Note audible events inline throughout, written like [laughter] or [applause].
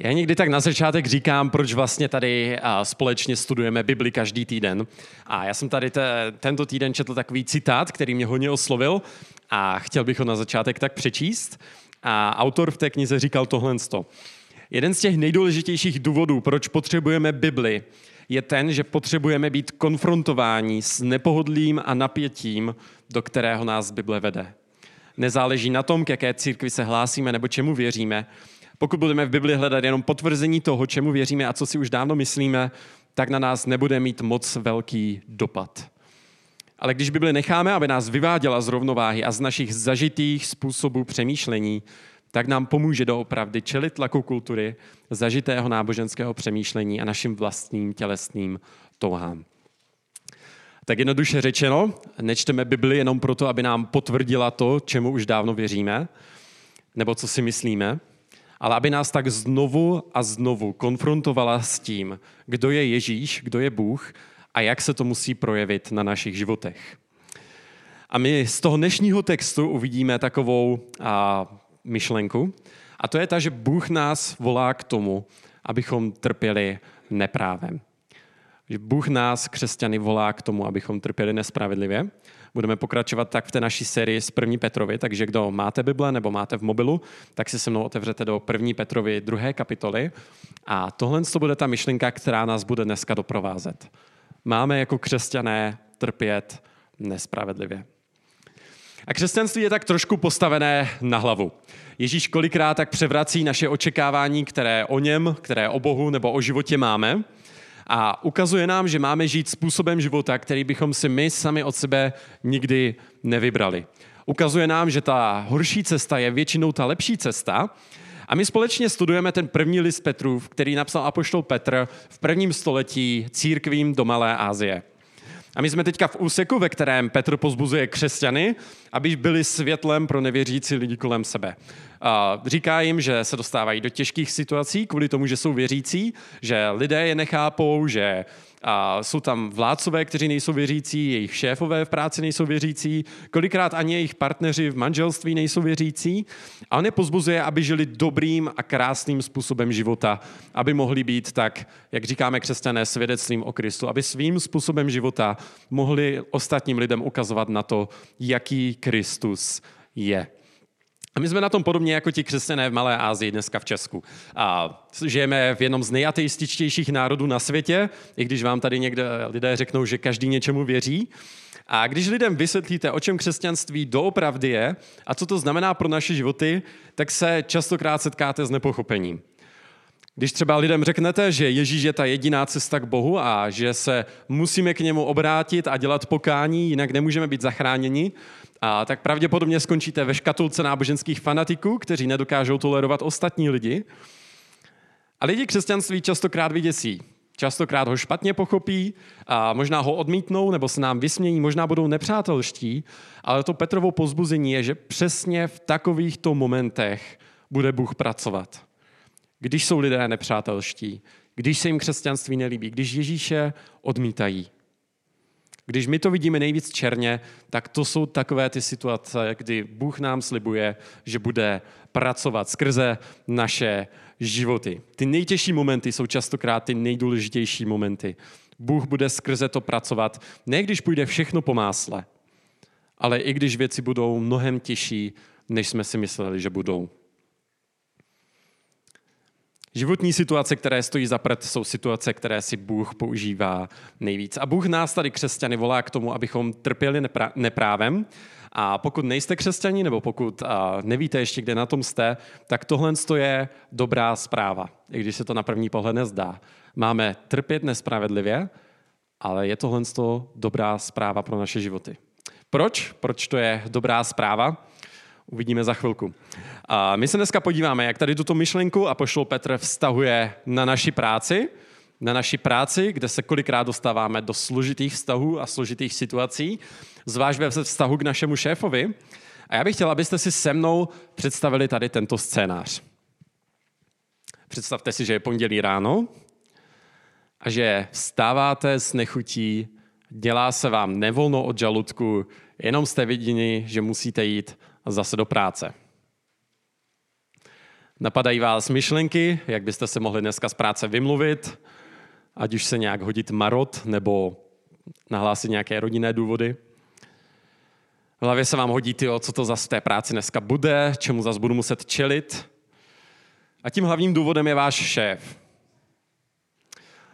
Já někdy tak na začátek říkám, proč vlastně tady společně studujeme Bibli každý týden. A já jsem tady te, tento týden četl takový citát, který mě hodně oslovil a chtěl bych ho na začátek tak přečíst. A autor v té knize říkal tohle. Jeden z těch nejdůležitějších důvodů, proč potřebujeme Bibli, je ten, že potřebujeme být konfrontováni s nepohodlím a napětím, do kterého nás Bible vede. Nezáleží na tom, k jaké církvi se hlásíme nebo čemu věříme, pokud budeme v Bibli hledat jenom potvrzení toho, čemu věříme a co si už dávno myslíme, tak na nás nebude mít moc velký dopad. Ale když Bibli necháme, aby nás vyváděla z rovnováhy a z našich zažitých způsobů přemýšlení, tak nám pomůže doopravdy čelit tlaku kultury, zažitého náboženského přemýšlení a našim vlastním tělesným touhám. Tak jednoduše řečeno, nečteme Bibli jenom proto, aby nám potvrdila to, čemu už dávno věříme, nebo co si myslíme, ale aby nás tak znovu a znovu konfrontovala s tím, kdo je Ježíš, kdo je Bůh a jak se to musí projevit na našich životech. A my z toho dnešního textu uvidíme takovou a, myšlenku, a to je ta, že Bůh nás volá k tomu, abychom trpěli neprávem. Že Bůh nás, křesťany, volá k tomu, abychom trpěli nespravedlivě. Budeme pokračovat tak v té naší sérii z 1. Petrovi, takže kdo máte Bible nebo máte v mobilu, tak si se mnou otevřete do 1. Petrovi druhé kapitoly. A tohle to bude ta myšlenka, která nás bude dneska doprovázet. Máme jako křesťané trpět nespravedlivě. A křesťanství je tak trošku postavené na hlavu. Ježíš kolikrát tak převrací naše očekávání, které o něm, které o Bohu nebo o životě máme a ukazuje nám, že máme žít způsobem života, který bychom si my sami od sebe nikdy nevybrali. Ukazuje nám, že ta horší cesta je většinou ta lepší cesta, a my společně studujeme ten první list Petrův, který napsal apoštol Petr v prvním století církvím do Malé Asie. A my jsme teďka v úseku, ve kterém Petr pozbuzuje křesťany, aby byli světlem pro nevěřící lidi kolem sebe. A říká jim, že se dostávají do těžkých situací kvůli tomu, že jsou věřící, že lidé je nechápou, že a jsou tam vládcové, kteří nejsou věřící, jejich šéfové v práci nejsou věřící, kolikrát ani jejich partneři v manželství nejsou věřící. A on je pozbuzuje, aby žili dobrým a krásným způsobem života, aby mohli být tak, jak říkáme křesťané, svědectvím o Kristu, aby svým způsobem života mohli ostatním lidem ukazovat na to, jaký Kristus je. A my jsme na tom podobně jako ti křesťané v Malé Ázii dneska v Česku. A žijeme v jednom z nejateističtějších národů na světě, i když vám tady někde lidé řeknou, že každý něčemu věří. A když lidem vysvětlíte, o čem křesťanství doopravdy je a co to znamená pro naše životy, tak se častokrát setkáte s nepochopením. Když třeba lidem řeknete, že Ježíš je ta jediná cesta k Bohu a že se musíme k němu obrátit a dělat pokání, jinak nemůžeme být zachráněni, a tak pravděpodobně skončíte ve škatulce náboženských fanatiků, kteří nedokážou tolerovat ostatní lidi. A lidi křesťanství častokrát vyděsí. Častokrát ho špatně pochopí, a možná ho odmítnou nebo se nám vysmějí, možná budou nepřátelští, ale to Petrovo pozbuzení je, že přesně v takovýchto momentech bude Bůh pracovat. Když jsou lidé nepřátelští, když se jim křesťanství nelíbí, když Ježíše odmítají. Když my to vidíme nejvíc černě, tak to jsou takové ty situace, kdy Bůh nám slibuje, že bude pracovat skrze naše životy. Ty nejtěžší momenty jsou častokrát ty nejdůležitější momenty. Bůh bude skrze to pracovat, ne když půjde všechno po másle, ale i když věci budou mnohem těžší, než jsme si mysleli, že budou. Životní situace, které stojí za prd, jsou situace, které si Bůh používá nejvíc. A Bůh nás tady křesťany volá k tomu, abychom trpěli neprávem. A pokud nejste křesťani, nebo pokud nevíte ještě, kde na tom jste, tak tohle je dobrá zpráva, i když se to na první pohled nezdá. Máme trpět nespravedlivě, ale je tohle dobrá zpráva pro naše životy. Proč? Proč to je dobrá zpráva? Uvidíme za chvilku. A my se dneska podíváme, jak tady tuto myšlenku a pošlou Petr vztahuje na naši práci, na naši práci, kde se kolikrát dostáváme do složitých vztahů a složitých situací, zvlášť ve vztahu k našemu šéfovi. A já bych chtěl, abyste si se mnou představili tady tento scénář. Představte si, že je pondělí ráno a že vstáváte s nechutí, dělá se vám nevolno od žaludku, jenom jste viděni, že musíte jít zase do práce. Napadají vás myšlenky, jak byste se mohli dneska z práce vymluvit, ať už se nějak hodit marot nebo nahlásit nějaké rodinné důvody. V hlavě se vám hodí, tyjo, co to za v té práci dneska bude, čemu zase budu muset čelit. A tím hlavním důvodem je váš šéf.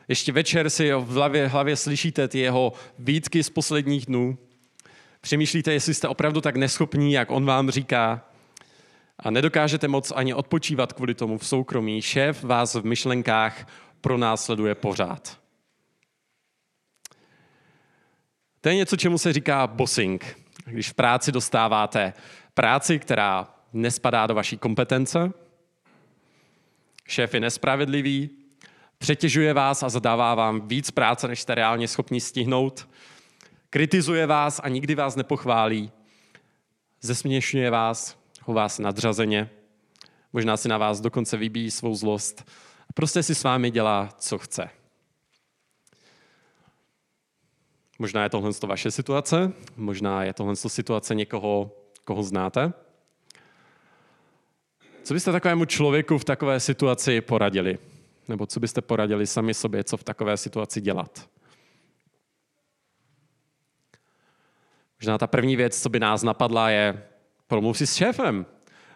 Ještě večer si v hlavě, hlavě slyšíte ty jeho výtky z posledních dnů. Přemýšlíte, jestli jste opravdu tak neschopní, jak on vám říká. A nedokážete moc ani odpočívat kvůli tomu v soukromí. Šéf vás v myšlenkách pronásleduje pořád. To je něco, čemu se říká bossing. Když v práci dostáváte práci, která nespadá do vaší kompetence, šéf je nespravedlivý, přetěžuje vás a zadává vám víc práce, než jste reálně schopni stihnout, kritizuje vás a nikdy vás nepochválí, zesměšňuje vás, chová se nadřazeně, možná si na vás dokonce vybíjí svou zlost a prostě si s vámi dělá, co chce. Možná je tohle to vaše situace, možná je tohle situace někoho, koho znáte. Co byste takovému člověku v takové situaci poradili? Nebo co byste poradili sami sobě, co v takové situaci dělat? Možná ta první věc, co by nás napadla, je promluv si s šéfem.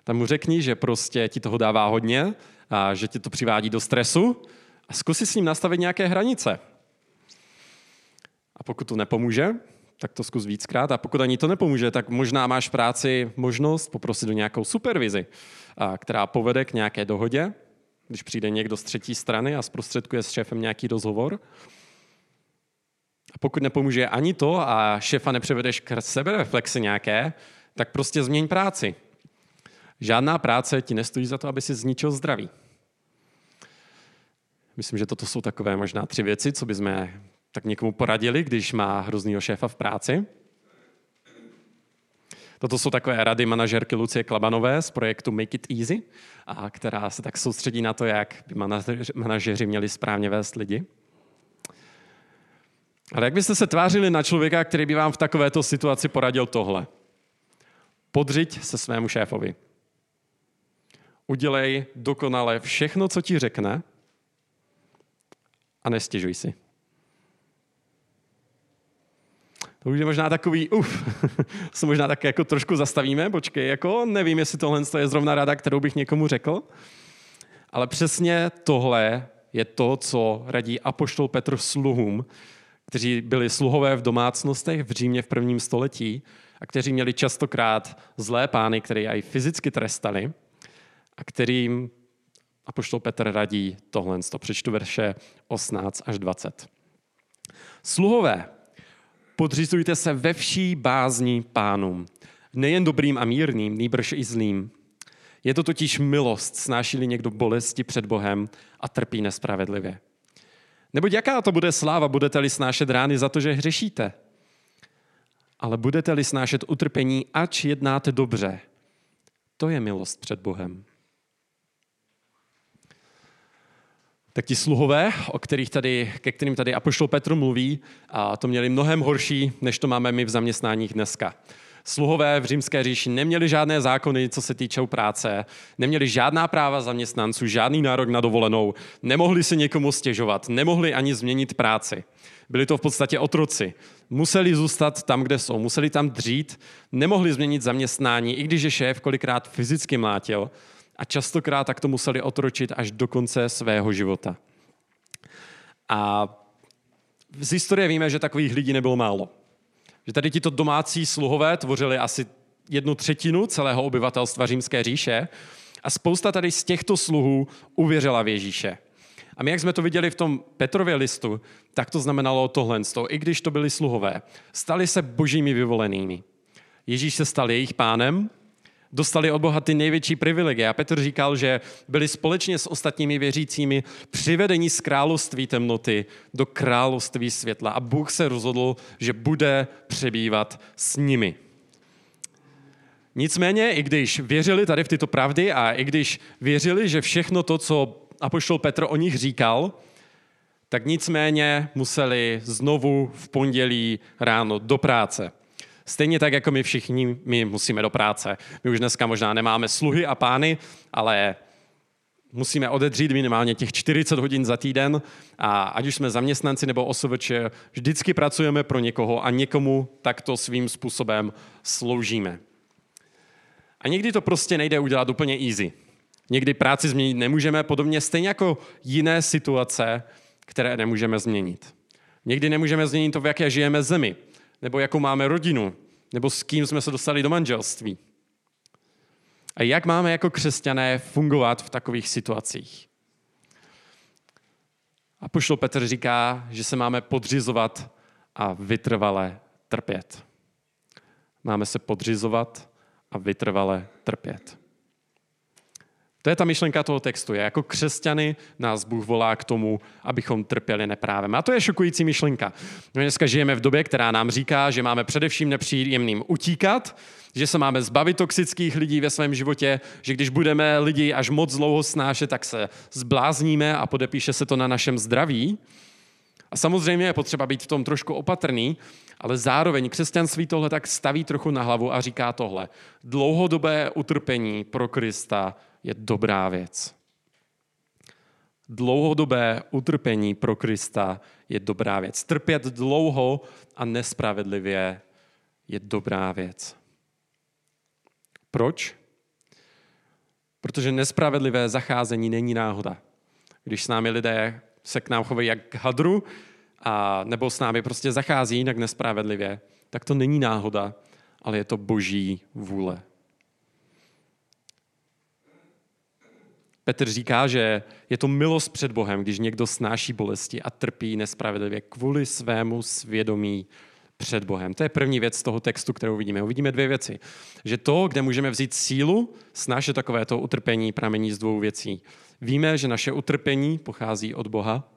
Tam mu řekni, že prostě ti toho dává hodně, a že ti to přivádí do stresu a zkusi s ním nastavit nějaké hranice. A pokud to nepomůže, tak to zkus víckrát. A pokud ani to nepomůže, tak možná máš v práci možnost poprosit do nějakou supervizi, která povede k nějaké dohodě, když přijde někdo z třetí strany a zprostředkuje s šéfem nějaký rozhovor. A pokud nepomůže ani to a šéfa nepřevedeš k sebereflexi nějaké, tak prostě změň práci. Žádná práce ti nestojí za to, aby si zničil zdraví. Myslím, že toto jsou takové možná tři věci, co bychom tak někomu poradili, když má hroznýho šéfa v práci. Toto jsou takové rady manažerky Lucie Klabanové z projektu Make It Easy, a která se tak soustředí na to, jak by manažeři měli správně vést lidi. Ale jak byste se tvářili na člověka, který by vám v takovéto situaci poradil tohle? Podřiď se svému šéfovi. Udělej dokonale všechno, co ti řekne a nestěžuj si. To už je možná takový, uf, [laughs] se možná tak jako trošku zastavíme, počkej, jako nevím, jestli tohle je zrovna rada, kterou bych někomu řekl, ale přesně tohle je to, co radí apoštol Petr sluhům, kteří byli sluhové v domácnostech v Římě v prvním století a kteří měli častokrát zlé pány, které i fyzicky trestali a kterým apoštol Petr radí tohle. To přečtu verše 18 až 20. Sluhové, podřizujte se ve vší bázní pánům, nejen dobrým a mírným, nýbrž i zlým. Je to totiž milost, snáší někdo bolesti před Bohem a trpí nespravedlivě. Neboť jaká to bude sláva, budete-li snášet rány za to, že hřešíte? Ale budete-li snášet utrpení, ač jednáte dobře. To je milost před Bohem. Tak ti sluhové, o kterých tady, ke kterým tady Apoštol Petr mluví, a to měli mnohem horší, než to máme my v zaměstnáních dneska. Sluhové v římské říši neměli žádné zákony, co se týče práce, neměli žádná práva zaměstnanců, žádný nárok na dovolenou, nemohli si někomu stěžovat, nemohli ani změnit práci. Byli to v podstatě otroci. Museli zůstat tam, kde jsou, museli tam dřít, nemohli změnit zaměstnání, i když je šéf kolikrát fyzicky mlátil a častokrát tak to museli otročit až do konce svého života. A z historie víme, že takových lidí nebylo málo. Že tady tito domácí sluhové tvořili asi jednu třetinu celého obyvatelstva římské říše a spousta tady z těchto sluhů uvěřila v Ježíše. A my, jak jsme to viděli v tom Petrově listu, tak to znamenalo tohle. I když to byli sluhové, stali se božími vyvolenými. Ježíš se stal jejich pánem, dostali od Boha ty největší privilegie. A Petr říkal, že byli společně s ostatními věřícími přivedeni z království temnoty do království světla. A Bůh se rozhodl, že bude přebývat s nimi. Nicméně, i když věřili tady v tyto pravdy a i když věřili, že všechno to, co apoštol Petr o nich říkal, tak nicméně museli znovu v pondělí ráno do práce. Stejně tak, jako my všichni, my musíme do práce. My už dneska možná nemáme sluhy a pány, ale musíme odedřít minimálně těch 40 hodin za týden a ať už jsme zaměstnanci nebo osobeč, vždycky pracujeme pro někoho a někomu takto svým způsobem sloužíme. A někdy to prostě nejde udělat úplně easy. Někdy práci změnit nemůžeme, podobně stejně jako jiné situace, které nemůžeme změnit. Někdy nemůžeme změnit to, v jaké žijeme zemi, nebo jakou máme rodinu, nebo s kým jsme se dostali do manželství. A jak máme jako křesťané fungovat v takových situacích? A pošlo Petr říká, že se máme podřizovat a vytrvale trpět. Máme se podřizovat a vytrvale trpět. To je ta myšlenka toho textu. Je jako křesťany nás Bůh volá k tomu, abychom trpěli neprávem. A to je šokující myšlenka. My dneska žijeme v době, která nám říká, že máme především nepříjemným utíkat, že se máme zbavit toxických lidí ve svém životě, že když budeme lidi až moc dlouho snášet, tak se zblázníme a podepíše se to na našem zdraví. A samozřejmě je potřeba být v tom trošku opatrný, ale zároveň křesťanství tohle tak staví trochu na hlavu a říká tohle. Dlouhodobé utrpení pro Krista je dobrá věc. Dlouhodobé utrpení pro Krista je dobrá věc. Trpět dlouho a nespravedlivě je dobrá věc. Proč? Protože nespravedlivé zacházení není náhoda. Když s námi lidé se k nám chovají jak k hadru, a nebo s námi prostě zachází jinak nespravedlivě, tak to není náhoda, ale je to boží vůle. Petr říká, že je to milost před Bohem, když někdo snáší bolesti a trpí nespravedlivě kvůli svému svědomí před Bohem. To je první věc z toho textu, kterou vidíme. Uvidíme dvě věci. Že to, kde můžeme vzít sílu, snášet takovéto utrpení, pramení z dvou věcí. Víme, že naše utrpení pochází od Boha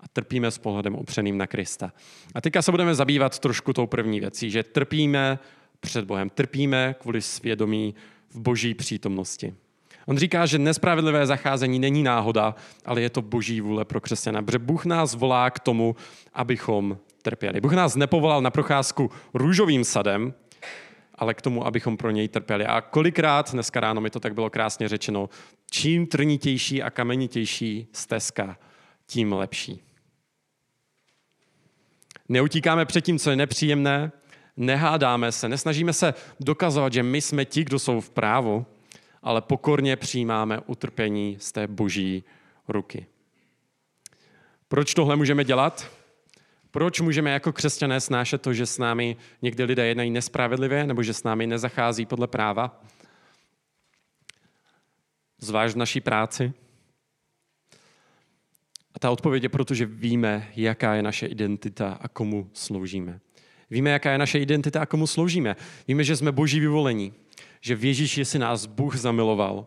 a trpíme s pohledem upřeným na Krista. A teďka se budeme zabývat trošku tou první věcí, že trpíme před Bohem, trpíme kvůli svědomí v boží přítomnosti. On říká, že nespravedlivé zacházení není náhoda, ale je to boží vůle pro křesťana, protože Bůh nás volá k tomu, abychom trpěli. Bůh nás nepovolal na procházku růžovým sadem, ale k tomu, abychom pro něj trpěli. A kolikrát, dneska ráno mi to tak bylo krásně řečeno, čím trnitější a kamenitější stezka, tím lepší. Neutíkáme před tím, co je nepříjemné, nehádáme se, nesnažíme se dokazovat, že my jsme ti, kdo jsou v právu, ale pokorně přijímáme utrpení z té boží ruky. Proč tohle můžeme dělat? Proč můžeme jako křesťané snášet to, že s námi někdy lidé jednají nespravedlivě nebo že s námi nezachází podle práva? Zvlášť v naší práci? A ta odpověď je proto, že víme, jaká je naše identita a komu sloužíme. Víme, jaká je naše identita a komu sloužíme. Víme, že jsme boží vyvolení, že v Ježíši si nás Bůh zamiloval,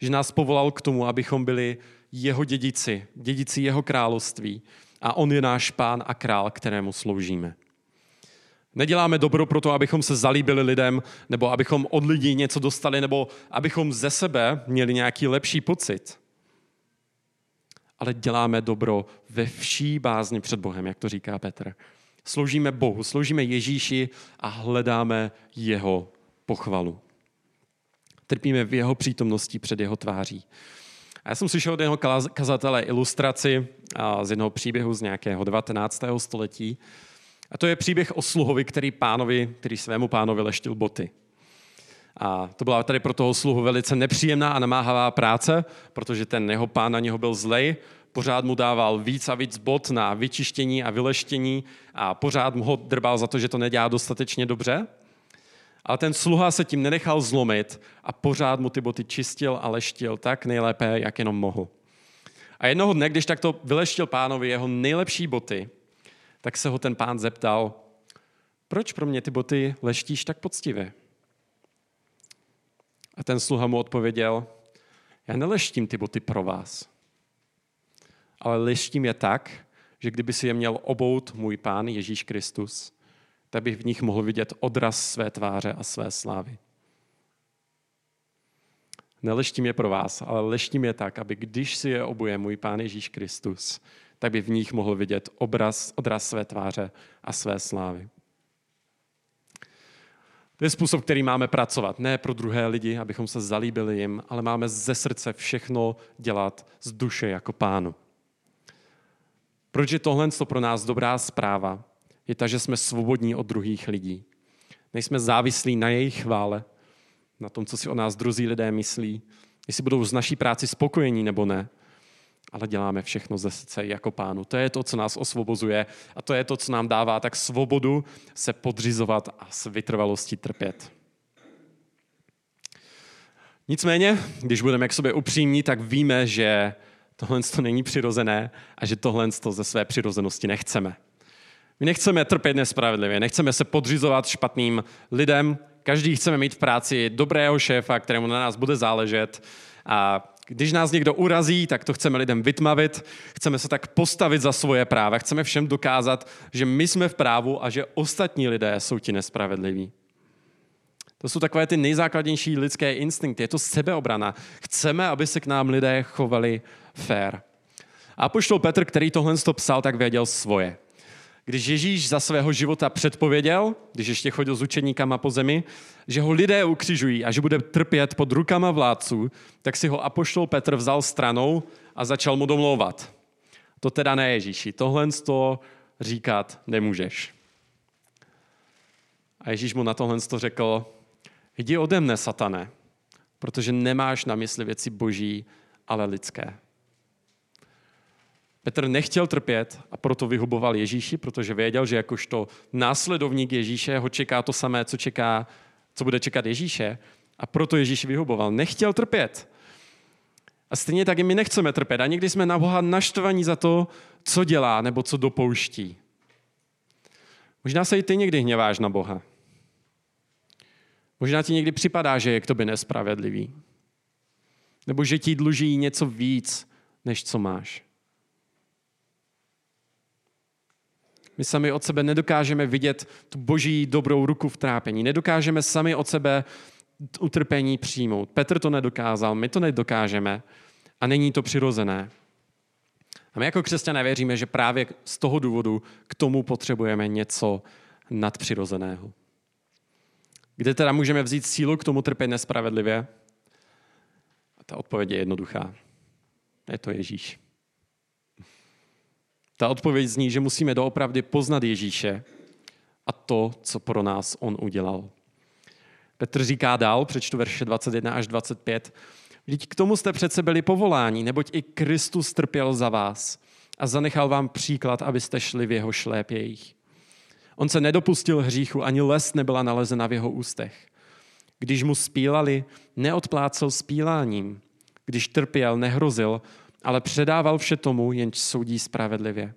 že nás povolal k tomu, abychom byli jeho dědici, dědici jeho království a on je náš pán a král, kterému sloužíme. Neděláme dobro proto, abychom se zalíbili lidem, nebo abychom od lidí něco dostali, nebo abychom ze sebe měli nějaký lepší pocit. Ale děláme dobro ve vší bázni před Bohem, jak to říká Petr. Sloužíme Bohu, sloužíme Ježíši a hledáme jeho pochvalu. Trpíme v jeho přítomnosti před jeho tváří. A já jsem slyšel od jednoho kazatele ilustraci z jednoho příběhu z nějakého 19. století. A to je příběh o sluhovi, který, pánovi, který svému pánovi leštil boty. A to byla tady pro toho sluhu velice nepříjemná a namáhavá práce, protože ten jeho pán na něho byl zlej, pořád mu dával víc a víc bot na vyčištění a vyleštění a pořád mu ho drbal za to, že to nedělá dostatečně dobře. Ale ten sluha se tím nenechal zlomit a pořád mu ty boty čistil a leštil tak nejlépe, jak jenom mohl. A jednoho dne, když takto vyleštil pánovi jeho nejlepší boty, tak se ho ten pán zeptal, proč pro mě ty boty leštíš tak poctivě? A ten sluha mu odpověděl, já neleštím ty boty pro vás, ale leštím je tak, že kdyby si je měl obout můj pán Ježíš Kristus, tak bych v nich mohl vidět odraz své tváře a své slávy. Neleštím je pro vás, ale leštím je tak, aby když si je obuje můj Pán Ježíš Kristus, tak by v nich mohl vidět obraz, odraz své tváře a své slávy. To je způsob, který máme pracovat. Ne pro druhé lidi, abychom se zalíbili jim, ale máme ze srdce všechno dělat z duše jako pánu. Proč je tohle pro nás dobrá zpráva? Je ta, že jsme svobodní od druhých lidí. Nejsme závislí na jejich chvále, na tom, co si o nás druzí lidé myslí, jestli budou z naší práci spokojení nebo ne, ale děláme všechno ze srdce jako pánu. To je to, co nás osvobozuje a to je to, co nám dává tak svobodu se podřizovat a s vytrvalostí trpět. Nicméně, když budeme k sobě upřímní, tak víme, že tohle to není přirozené a že tohle to ze své přirozenosti nechceme. My nechceme trpět nespravedlivě, nechceme se podřizovat špatným lidem, každý chceme mít v práci dobrého šéfa, kterému na nás bude záležet a když nás někdo urazí, tak to chceme lidem vytmavit, chceme se tak postavit za svoje práva, chceme všem dokázat, že my jsme v právu a že ostatní lidé jsou ti nespravedliví. To jsou takové ty nejzákladnější lidské instinkty, je to sebeobrana. Chceme, aby se k nám lidé chovali fair. A poštol Petr, který tohle psal, tak věděl svoje. Když Ježíš za svého života předpověděl, když ještě chodil s učeníkama po zemi, že ho lidé ukřižují a že bude trpět pod rukama vládců, tak si ho apoštol Petr vzal stranou a začal mu domlouvat. To teda ne Ježíši, tohle to říkat nemůžeš. A Ježíš mu na tohle to řekl, jdi ode mne, satane, protože nemáš na mysli věci boží, ale lidské. Petr nechtěl trpět a proto vyhuboval Ježíši, protože věděl, že jakožto následovník Ježíše ho čeká to samé, co, čeká, co bude čekat Ježíše. A proto Ježíš vyhuboval. Nechtěl trpět. A stejně tak i my nechceme trpět. A někdy jsme na Boha naštvaní za to, co dělá nebo co dopouští. Možná se i ty někdy hněváš na Boha. Možná ti někdy připadá, že je k tobě nespravedlivý. Nebo že ti dluží něco víc, než co máš. My sami od sebe nedokážeme vidět tu boží dobrou ruku v trápení. Nedokážeme sami od sebe utrpení přijmout. Petr to nedokázal, my to nedokážeme a není to přirozené. A my jako křesťané věříme, že právě z toho důvodu k tomu potřebujeme něco nadpřirozeného. Kde teda můžeme vzít sílu k tomu trpět nespravedlivě? A ta odpověď je jednoduchá. Je to Ježíš. Ta odpověď zní, že musíme doopravdy poznat Ježíše a to, co pro nás on udělal. Petr říká dál, přečtu verše 21 až 25, Vždyť k tomu jste přece byli povoláni, neboť i Kristus trpěl za vás a zanechal vám příklad, abyste šli v jeho šlépějích. On se nedopustil hříchu, ani les nebyla nalezena v jeho ústech. Když mu spílali, neodplácel spíláním. Když trpěl, nehrozil, ale předával vše tomu, jenž soudí spravedlivě.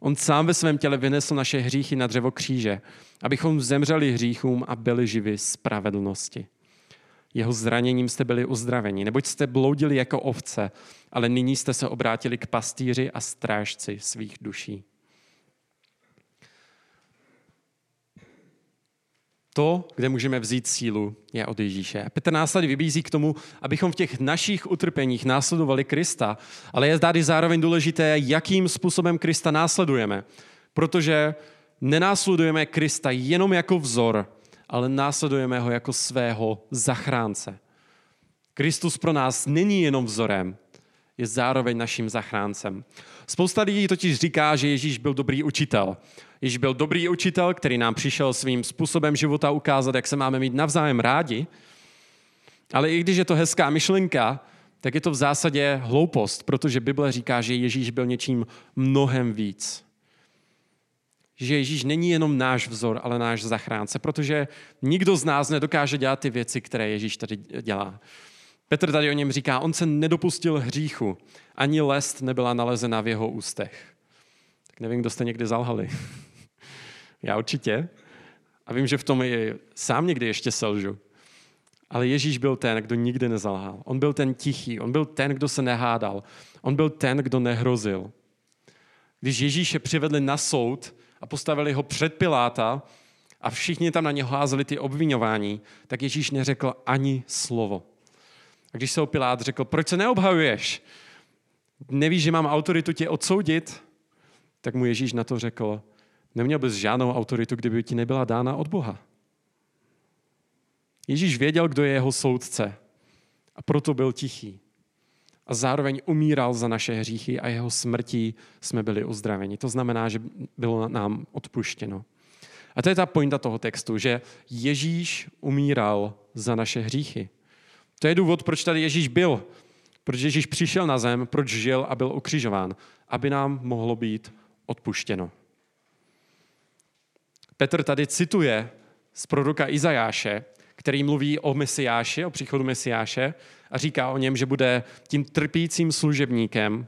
On sám ve svém těle vynesl naše hříchy na dřevo kříže, abychom zemřeli hříchům a byli živi spravedlnosti. Jeho zraněním jste byli uzdraveni, neboť jste bloudili jako ovce, ale nyní jste se obrátili k pastýři a strážci svých duší. To, kde můžeme vzít sílu, je od Ježíše. Petr následně vybízí k tomu, abychom v těch našich utrpeních následovali Krista, ale je tady zároveň důležité, jakým způsobem Krista následujeme. Protože nenásledujeme Krista jenom jako vzor, ale následujeme ho jako svého zachránce. Kristus pro nás není jenom vzorem, je zároveň naším zachráncem. Spousta lidí totiž říká, že Ježíš byl dobrý učitel. Ježíš byl dobrý učitel, který nám přišel svým způsobem života ukázat, jak se máme mít navzájem rádi. Ale i když je to hezká myšlenka, tak je to v zásadě hloupost, protože Bible říká, že Ježíš byl něčím mnohem víc. Že Ježíš není jenom náš vzor, ale náš zachránce, protože nikdo z nás nedokáže dělat ty věci, které Ježíš tady dělá. Petr tady o něm říká, on se nedopustil hříchu, ani lest nebyla nalezena v jeho ústech. Tak nevím, kdo jste někdy zalhali. Já určitě. A vím, že v tom je sám někdy ještě selžu. Ale Ježíš byl ten, kdo nikdy nezalhal. On byl ten tichý, on byl ten, kdo se nehádal. On byl ten, kdo nehrozil. Když Ježíše přivedli na soud a postavili ho před Piláta a všichni tam na něho házeli ty obvinování, tak Ježíš neřekl ani slovo. A když se ho Pilát řekl, proč se neobhajuješ? Nevíš, že mám autoritu tě odsoudit? Tak mu Ježíš na to řekl, neměl bys žádnou autoritu, kdyby ti nebyla dána od Boha. Ježíš věděl, kdo je jeho soudce a proto byl tichý. A zároveň umíral za naše hříchy a jeho smrtí jsme byli uzdraveni. To znamená, že bylo nám odpuštěno. A to je ta pointa toho textu, že Ježíš umíral za naše hříchy. To je důvod, proč tady Ježíš byl. Proč Ježíš přišel na zem, proč žil a byl ukřižován. Aby nám mohlo být odpuštěno. Petr tady cituje z proroka Izajáše, který mluví o Mesiáši, o příchodu Mesiáše a říká o něm, že bude tím trpícím služebníkem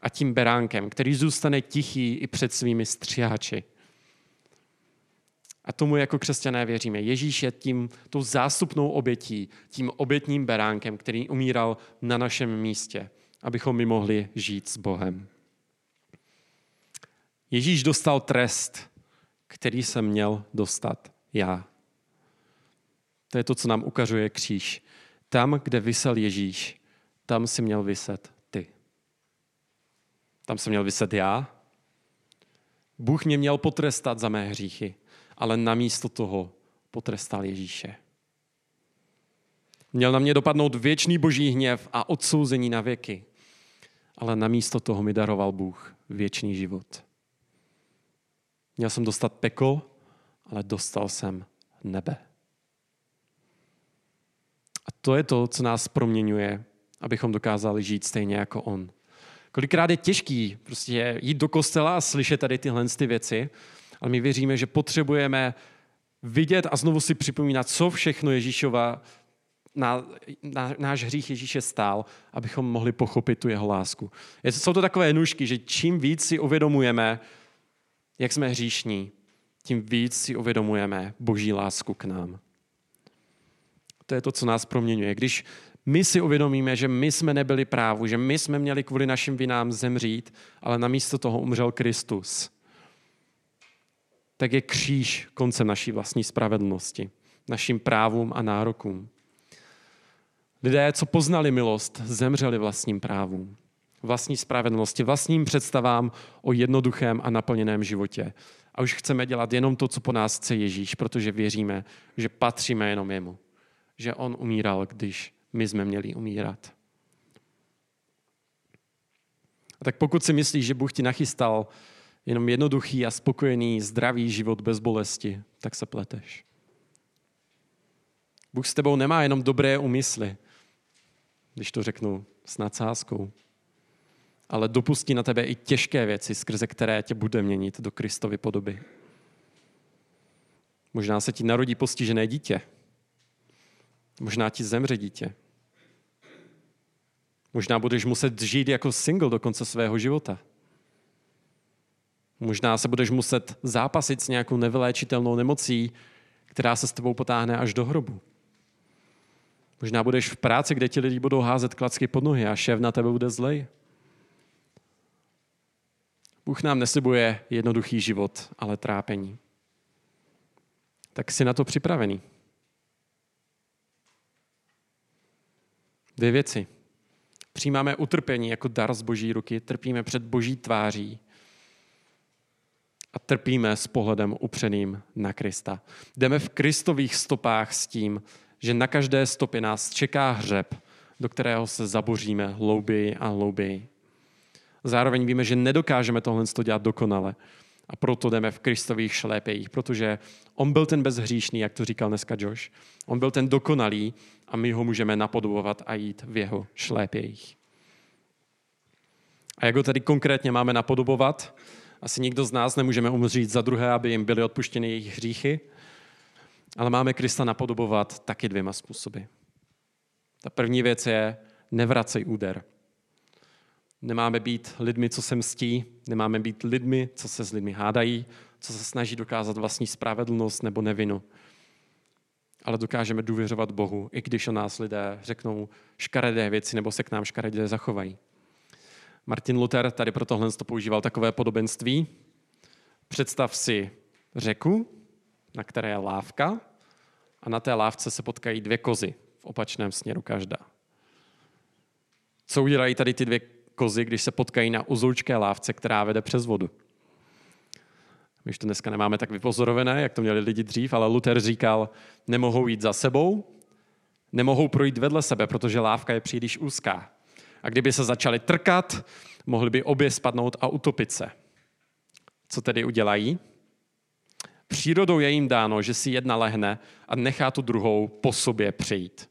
a tím beránkem, který zůstane tichý i před svými střiháči. A tomu jako křesťané věříme. Ježíš je tím, tou zástupnou obětí, tím obětním beránkem, který umíral na našem místě, abychom my mohli žít s Bohem. Ježíš dostal trest, který jsem měl dostat já. To je to, co nám ukazuje kříž. Tam, kde vysel Ježíš, tam si měl vyset ty. Tam jsem měl vyset já. Bůh mě měl potrestat za mé hříchy, ale namísto toho potrestal Ježíše. Měl na mě dopadnout věčný boží hněv a odsouzení na věky, ale namísto toho mi daroval Bůh věčný život. Měl jsem dostat peklo, ale dostal jsem nebe. A to je to, co nás proměňuje, abychom dokázali žít stejně jako on. Kolikrát je těžký prostě jít do kostela a slyšet tady tyhle ty věci, ale my věříme, že potřebujeme vidět a znovu si připomínat, co všechno Ježíšova na, na, náš hřích Ježíše stál, abychom mohli pochopit tu jeho lásku. Jsou to takové nůžky, že čím víc si uvědomujeme, jak jsme hříšní, tím víc si uvědomujeme boží lásku k nám. To je to, co nás proměňuje. Když my si uvědomíme, že my jsme nebyli právu, že my jsme měli kvůli našim vinám zemřít, ale namísto toho umřel Kristus, tak je kříž koncem naší vlastní spravedlnosti, našim právům a nárokům. Lidé, co poznali milost, zemřeli vlastním právům, vlastní spravedlnosti, vlastním představám o jednoduchém a naplněném životě. A už chceme dělat jenom to, co po nás chce Ježíš, protože věříme, že patříme jenom jemu že on umíral, když my jsme měli umírat. A tak pokud si myslíš, že Bůh ti nachystal jenom jednoduchý a spokojený, zdravý život bez bolesti, tak se pleteš. Bůh s tebou nemá jenom dobré úmysly, když to řeknu s nadsázkou, ale dopustí na tebe i těžké věci, skrze které tě bude měnit do Kristovy podoby. Možná se ti narodí postižené dítě, Možná ti zemře dítě. Možná budeš muset žít jako single do konce svého života. Možná se budeš muset zápasit s nějakou nevyléčitelnou nemocí, která se s tebou potáhne až do hrobu. Možná budeš v práci, kde ti lidi budou házet klacky pod nohy a šéf na tebe bude zlej. Bůh nám neslibuje jednoduchý život, ale trápení. Tak jsi na to připravený. Dvě věci. Přijímáme utrpení jako dar z boží ruky, trpíme před boží tváří a trpíme s pohledem upřeným na Krista. Jdeme v Kristových stopách s tím, že na každé stopě nás čeká hřeb, do kterého se zaboříme hlouběji a hlouběji. Zároveň víme, že nedokážeme tohle dělat dokonale. A proto jdeme v Kristových šlépejích, protože on byl ten bezhříšný, jak to říkal dneska Josh. On byl ten dokonalý a my ho můžeme napodobovat a jít v jeho šlépějích. A jak ho tady konkrétně máme napodobovat? Asi nikdo z nás nemůžeme umřít za druhé, aby jim byly odpuštěny jejich hříchy, ale máme Krista napodobovat taky dvěma způsoby. Ta první věc je nevracej úder. Nemáme být lidmi, co se mstí, nemáme být lidmi, co se s lidmi hádají, co se snaží dokázat vlastní spravedlnost nebo nevinu. Ale dokážeme důvěřovat Bohu, i když o nás lidé řeknou škaredé věci nebo se k nám škaredě zachovají. Martin Luther tady pro tohle používal takové podobenství. Představ si řeku, na které je lávka a na té lávce se potkají dvě kozy v opačném směru každá. Co udělají tady ty dvě kozy, když se potkají na uzoučké lávce, která vede přes vodu. My už to dneska nemáme tak vypozorované, jak to měli lidi dřív, ale Luther říkal, nemohou jít za sebou, Nemohou projít vedle sebe, protože lávka je příliš úzká. A kdyby se začali trkat, mohli by obě spadnout a utopit se. Co tedy udělají? Přírodou je jim dáno, že si jedna lehne a nechá tu druhou po sobě přejít.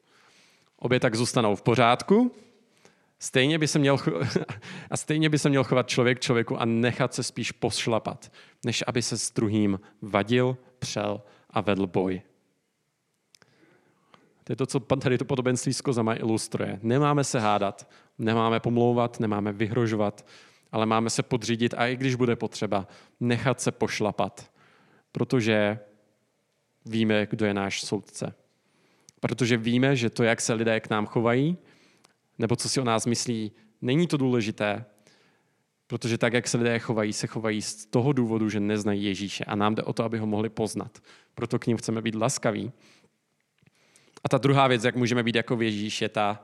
Obě tak zůstanou v pořádku, stejně by se měl, [laughs] a stejně by se měl chovat člověk člověku a nechat se spíš pošlapat, než aby se s druhým vadil, přel a vedl boj. To je to, co tady to podobenství s kozama ilustruje. Nemáme se hádat, nemáme pomlouvat, nemáme vyhrožovat, ale máme se podřídit a i když bude potřeba, nechat se pošlapat, protože víme, kdo je náš soudce. Protože víme, že to, jak se lidé k nám chovají, nebo co si o nás myslí, není to důležité, protože tak, jak se lidé chovají, se chovají z toho důvodu, že neznají Ježíše a nám jde o to, aby ho mohli poznat. Proto k ním chceme být laskaví. A ta druhá věc, jak můžeme být jako Ježíš, je ta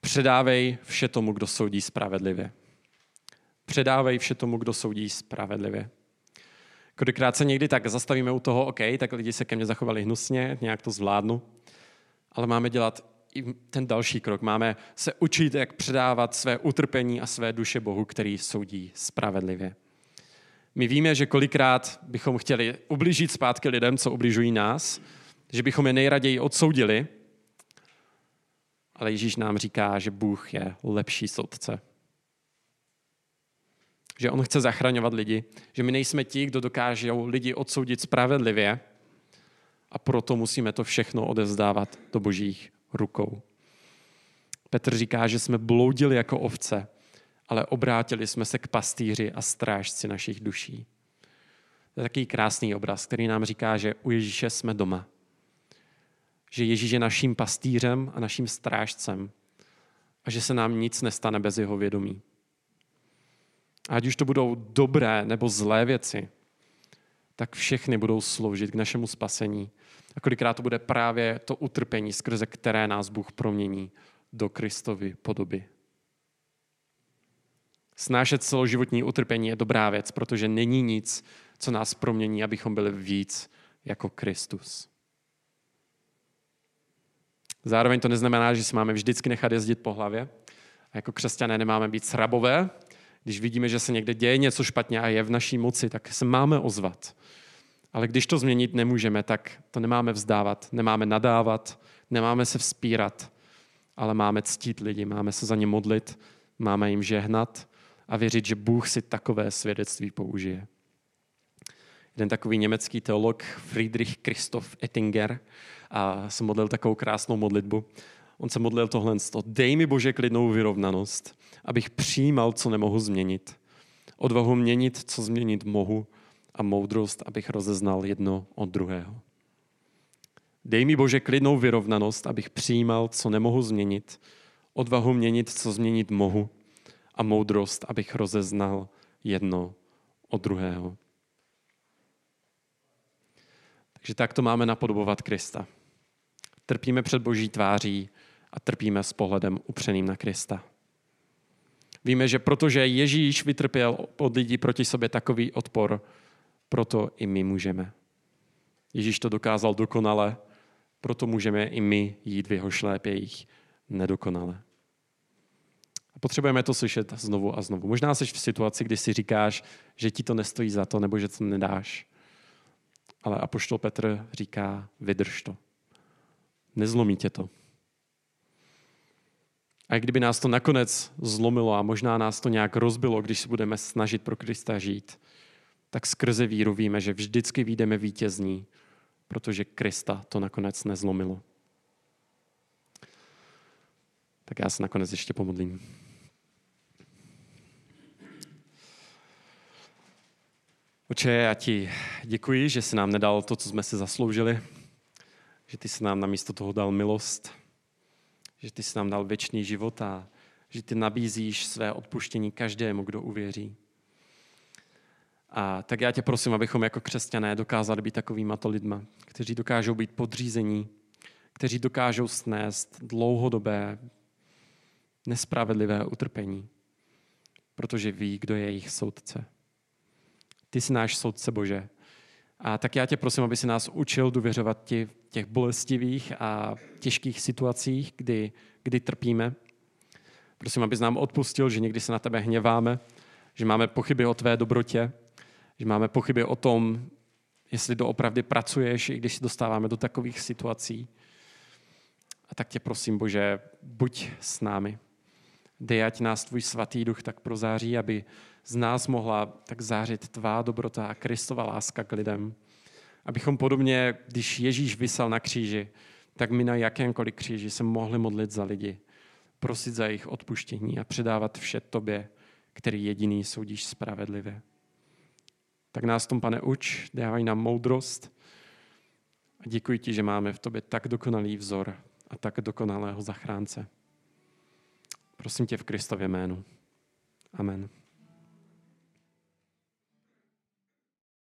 předávej vše tomu, kdo soudí spravedlivě. Předávej vše tomu, kdo soudí spravedlivě. Kolikrát se někdy tak zastavíme u toho, OK, tak lidi se ke mně zachovali hnusně, nějak to zvládnu, ale máme dělat i ten další krok. Máme se učit, jak předávat své utrpení a své duše Bohu, který soudí spravedlivě. My víme, že kolikrát bychom chtěli ublížit zpátky lidem, co ubližují nás, že bychom je nejraději odsoudili, ale Ježíš nám říká, že Bůh je lepší soudce. Že On chce zachraňovat lidi, že my nejsme ti, kdo dokážou lidi odsoudit spravedlivě a proto musíme to všechno odevzdávat do božích rukou. Petr říká, že jsme bloudili jako ovce, ale obrátili jsme se k pastýři a strážci našich duší. To je takový krásný obraz, který nám říká, že u Ježíše jsme doma že Ježíš je naším pastýřem a naším strážcem a že se nám nic nestane bez jeho vědomí. Ať už to budou dobré nebo zlé věci, tak všechny budou sloužit k našemu spasení. A kolikrát to bude právě to utrpení, skrze které nás Bůh promění do Kristovy podoby. Snášet celoživotní utrpení je dobrá věc, protože není nic, co nás promění, abychom byli víc jako Kristus. Zároveň to neznamená, že si máme vždycky nechat jezdit po hlavě. A jako křesťané nemáme být srabové. Když vidíme, že se někde děje něco špatně a je v naší moci, tak se máme ozvat. Ale když to změnit nemůžeme, tak to nemáme vzdávat, nemáme nadávat, nemáme se vzpírat, ale máme ctít lidi, máme se za ně modlit, máme jim žehnat a věřit, že Bůh si takové svědectví použije. Jeden takový německý teolog Friedrich Christoph Ettinger a se modlil takovou krásnou modlitbu. On se modlil tohle. Dej mi Bože klidnou vyrovnanost, abych přijímal, co nemohu změnit. Odvahu měnit, co změnit mohu a moudrost, abych rozeznal jedno od druhého. Dej mi Bože klidnou vyrovnanost, abych přijímal, co nemohu změnit, odvahu měnit, co změnit mohu a moudrost, abych rozeznal jedno od druhého. Takže tak to máme napodobovat Krista. Trpíme před boží tváří a trpíme s pohledem upřeným na Krista. Víme, že protože Ježíš vytrpěl od lidí proti sobě takový odpor, proto i my můžeme. Ježíš to dokázal dokonale, proto můžeme i my jít v jeho šlépějích nedokonale. A potřebujeme to slyšet znovu a znovu. Možná jsi v situaci, kdy si říkáš, že ti to nestojí za to, nebo že to nedáš. Ale apoštol Petr říká, vydrž to. Nezlomí tě to. A kdyby nás to nakonec zlomilo a možná nás to nějak rozbilo, když se budeme snažit pro Krista žít, tak skrze víru víme, že vždycky výjdeme vítězní, protože Krista to nakonec nezlomilo. Tak já se nakonec ještě pomodlím. Oče, já ti děkuji, že jsi nám nedal to, co jsme si zasloužili, že ty jsi nám namísto toho dal milost, že ty jsi nám dal věčný život a že ty nabízíš své odpuštění každému, kdo uvěří. A tak já tě prosím, abychom jako křesťané dokázali být takovýma to lidma, kteří dokážou být podřízení, kteří dokážou snést dlouhodobé, nespravedlivé utrpení, protože ví, kdo je jejich soudce. Ty jsi náš soudce Bože A tak já tě prosím, aby si nás učil důvěřovat ti v těch bolestivých a těžkých situacích, kdy, kdy trpíme. Prosím, abys nám odpustil, že někdy se na tebe hněváme, že máme pochyby o tvé dobrotě, že máme pochyby o tom, jestli doopravdy pracuješ, i když se dostáváme do takových situací. A tak tě prosím, Bože, buď s námi. Dej, ať nás tvůj svatý duch tak prozáří, aby z nás mohla tak zářit tvá dobrota a Kristova láska k lidem. Abychom podobně, když Ježíš vysel na kříži, tak my na jakémkoliv kříži se mohli modlit za lidi, prosit za jejich odpuštění a předávat vše tobě, který jediný soudíš spravedlivě. Tak nás tom, pane, uč, dávaj nám moudrost a děkuji ti, že máme v tobě tak dokonalý vzor a tak dokonalého zachránce. Prosím tě v Kristově jménu. Amen.